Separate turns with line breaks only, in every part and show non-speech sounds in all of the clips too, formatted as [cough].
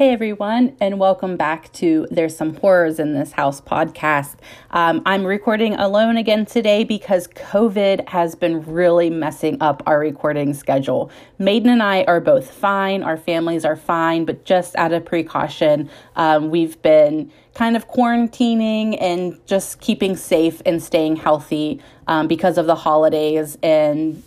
Hey everyone, and welcome back to There's Some Horrors in This House podcast. Um, I'm recording alone again today because COVID has been really messing up our recording schedule. Maiden and I are both fine, our families are fine, but just out of precaution, um, we've been kind of quarantining and just keeping safe and staying healthy um, because of the holidays and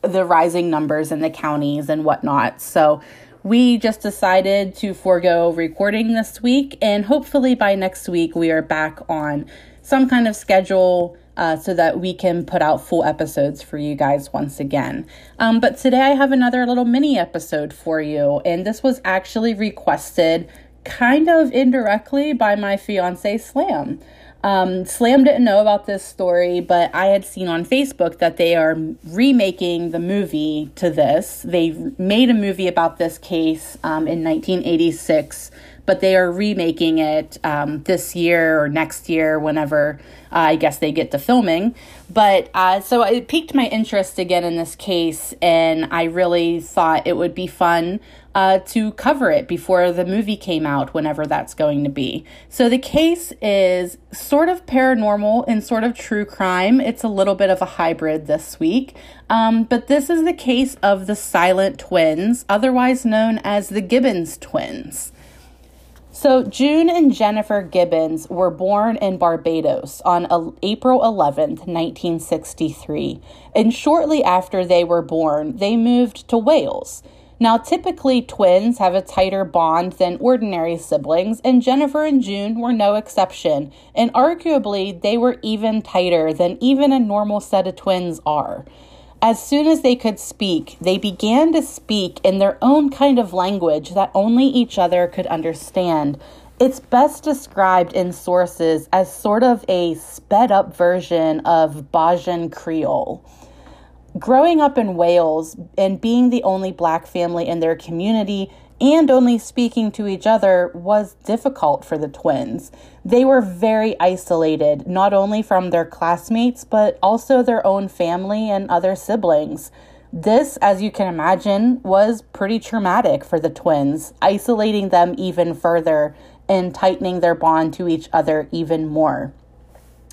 the rising numbers in the counties and whatnot. So, we just decided to forego recording this week, and hopefully by next week we are back on some kind of schedule uh, so that we can put out full episodes for you guys once again. Um, but today I have another little mini episode for you, and this was actually requested kind of indirectly by my fiance Slam. Um, Slam didn't know about this story, but I had seen on Facebook that they are remaking the movie to this. They made a movie about this case um, in 1986, but they are remaking it um, this year or next year, whenever uh, I guess they get to filming. But uh, so it piqued my interest again in this case, and I really thought it would be fun uh, to cover it before the movie came out, whenever that's going to be. So the case is sort of paranormal and sort of true crime. It's a little bit of a hybrid this week. Um, but this is the case of the Silent Twins, otherwise known as the Gibbons twins. So, June and Jennifer Gibbons were born in Barbados on April 11th, 1963. And shortly after they were born, they moved to Wales. Now, typically, twins have a tighter bond than ordinary siblings, and Jennifer and June were no exception. And arguably, they were even tighter than even a normal set of twins are. As soon as they could speak, they began to speak in their own kind of language that only each other could understand. It's best described in sources as sort of a sped up version of Bajan Creole growing up in Wales and being the only black family in their community and only speaking to each other was difficult for the twins. They were very isolated, not only from their classmates, but also their own family and other siblings. This, as you can imagine, was pretty traumatic for the twins, isolating them even further and tightening their bond to each other even more.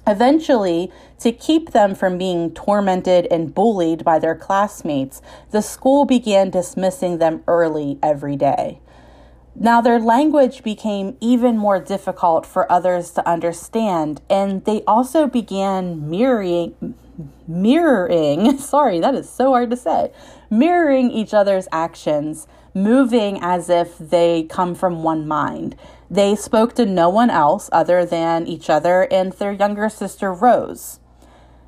Eventually, to keep them from being tormented and bullied by their classmates, the school began dismissing them early every day. Now, their language became even more difficult for others to understand, and they also began mirroring, mirroring, [laughs] sorry, that is so hard to say, mirroring each other's actions, moving as if they come from one mind. They spoke to no one else other than each other and their younger sister, Rose.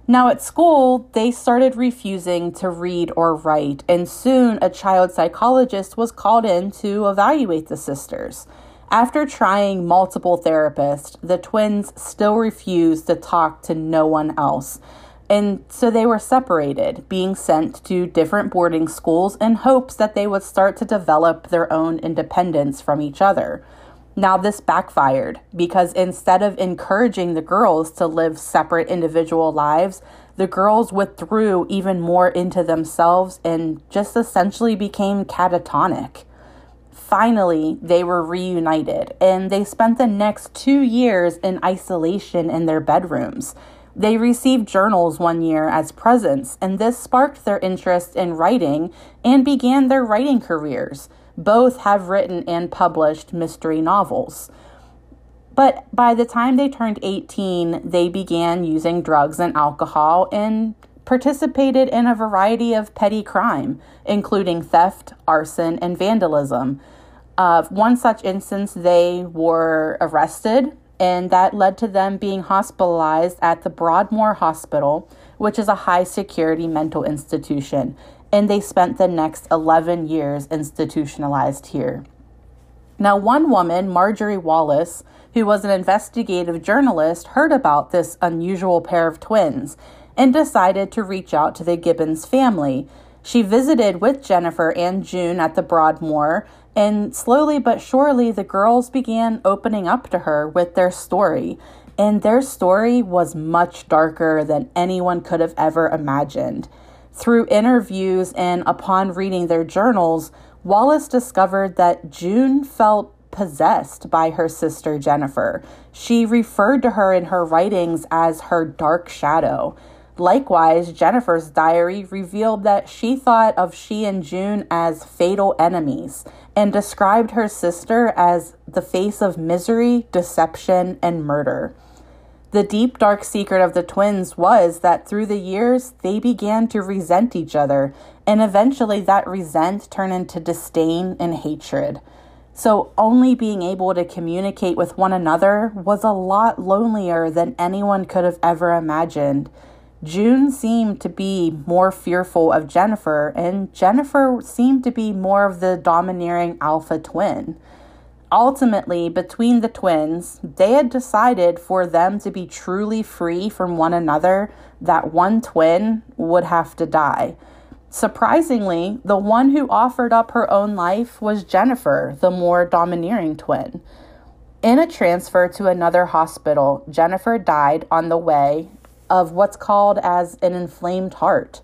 Now, at school, they started refusing to read or write, and soon a child psychologist was called in to evaluate the sisters. After trying multiple therapists, the twins still refused to talk to no one else. And so they were separated, being sent to different boarding schools in hopes that they would start to develop their own independence from each other. Now, this backfired because instead of encouraging the girls to live separate individual lives, the girls withdrew even more into themselves and just essentially became catatonic. Finally, they were reunited and they spent the next two years in isolation in their bedrooms. They received journals one year as presents, and this sparked their interest in writing and began their writing careers. Both have written and published mystery novels. But by the time they turned 18, they began using drugs and alcohol and participated in a variety of petty crime, including theft, arson, and vandalism. Uh, one such instance, they were arrested, and that led to them being hospitalized at the Broadmoor Hospital, which is a high security mental institution and they spent the next 11 years institutionalized here. Now, one woman, Marjorie Wallace, who was an investigative journalist, heard about this unusual pair of twins and decided to reach out to the Gibbons family. She visited with Jennifer and June at the Broadmoor, and slowly but surely the girls began opening up to her with their story. And their story was much darker than anyone could have ever imagined. Through interviews and upon reading their journals, Wallace discovered that June felt possessed by her sister Jennifer. She referred to her in her writings as her dark shadow. Likewise, Jennifer's diary revealed that she thought of she and June as fatal enemies and described her sister as the face of misery, deception, and murder. The deep, dark secret of the twins was that through the years, they began to resent each other, and eventually that resent turned into disdain and hatred. So, only being able to communicate with one another was a lot lonelier than anyone could have ever imagined. June seemed to be more fearful of Jennifer, and Jennifer seemed to be more of the domineering alpha twin. Ultimately, between the twins, they had decided for them to be truly free from one another that one twin would have to die. Surprisingly, the one who offered up her own life was Jennifer, the more domineering twin. In a transfer to another hospital, Jennifer died on the way of what's called as an inflamed heart.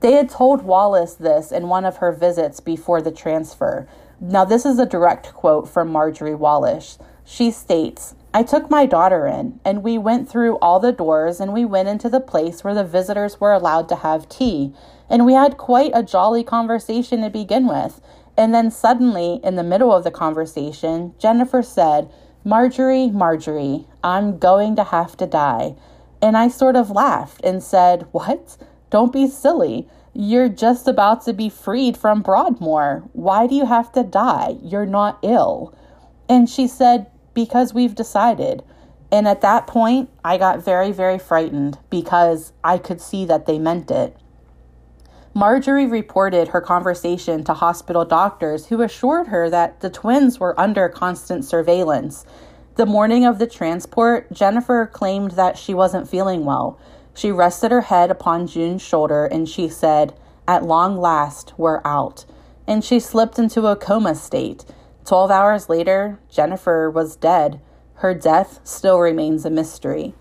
They had told Wallace this in one of her visits before the transfer. Now, this is a direct quote from Marjorie Wallace. She states, I took my daughter in, and we went through all the doors and we went into the place where the visitors were allowed to have tea. And we had quite a jolly conversation to begin with. And then suddenly, in the middle of the conversation, Jennifer said, Marjorie, Marjorie, I'm going to have to die. And I sort of laughed and said, What? Don't be silly. You're just about to be freed from Broadmoor. Why do you have to die? You're not ill. And she said, Because we've decided. And at that point, I got very, very frightened because I could see that they meant it. Marjorie reported her conversation to hospital doctors who assured her that the twins were under constant surveillance the morning of the transport, Jennifer claimed that she wasn't feeling well. She rested her head upon June's shoulder and she said, At long last, we're out. And she slipped into a coma state. Twelve hours later, Jennifer was dead. Her death still remains a mystery.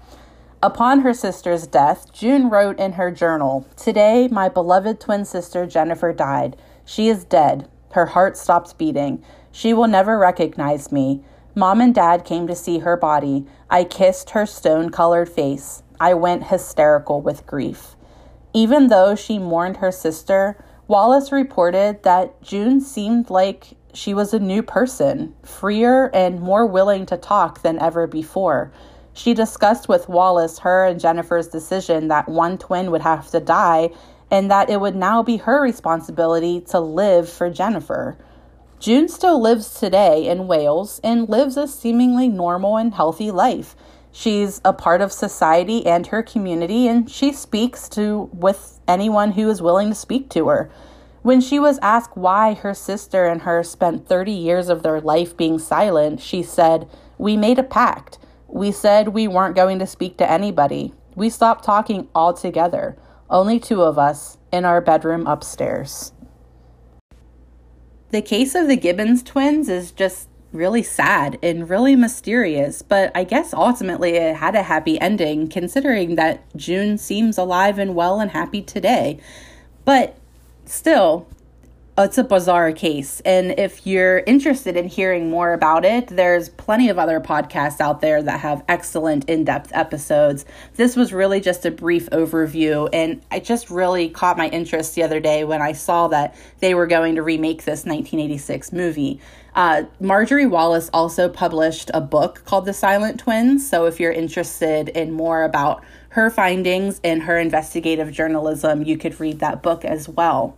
Upon her sister's death, June wrote in her journal Today, my beloved twin sister Jennifer died. She is dead. Her heart stopped beating. She will never recognize me. Mom and Dad came to see her body. I kissed her stone colored face. I went hysterical with grief. Even though she mourned her sister, Wallace reported that June seemed like she was a new person, freer and more willing to talk than ever before. She discussed with Wallace her and Jennifer's decision that one twin would have to die and that it would now be her responsibility to live for Jennifer. June still lives today in Wales and lives a seemingly normal and healthy life. She's a part of society and her community, and she speaks to with anyone who is willing to speak to her. When she was asked why her sister and her spent 30 years of their life being silent, she said, We made a pact. We said we weren't going to speak to anybody. We stopped talking altogether, only two of us in our bedroom upstairs. The case of the Gibbons twins is just really sad and really mysterious, but I guess ultimately it had a happy ending considering that June seems alive and well and happy today. But still, it's a bizarre case. And if you're interested in hearing more about it, there's plenty of other podcasts out there that have excellent in depth episodes. This was really just a brief overview. And I just really caught my interest the other day when I saw that they were going to remake this 1986 movie. Uh, Marjorie Wallace also published a book called The Silent Twins. So if you're interested in more about her findings and her investigative journalism, you could read that book as well.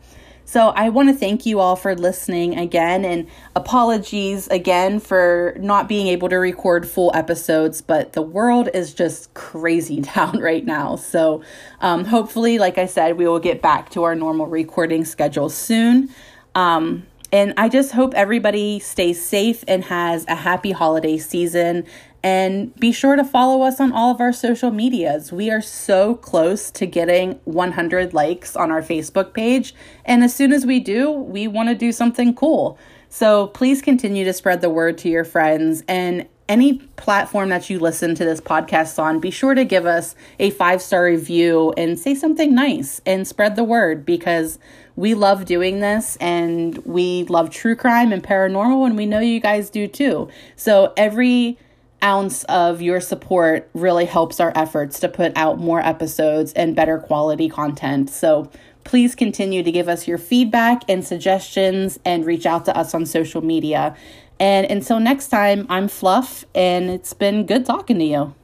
So I want to thank you all for listening again and apologies again for not being able to record full episodes, but the world is just crazy [laughs] down right now. So um, hopefully, like I said, we will get back to our normal recording schedule soon. Um, and I just hope everybody stays safe and has a happy holiday season. And be sure to follow us on all of our social medias. We are so close to getting 100 likes on our Facebook page. And as soon as we do, we want to do something cool. So please continue to spread the word to your friends. And any platform that you listen to this podcast on, be sure to give us a five star review and say something nice and spread the word because we love doing this and we love true crime and paranormal, and we know you guys do too. So every ounce of your support really helps our efforts to put out more episodes and better quality content. So please continue to give us your feedback and suggestions and reach out to us on social media. And until next time, I'm Fluff, and it's been good talking to you.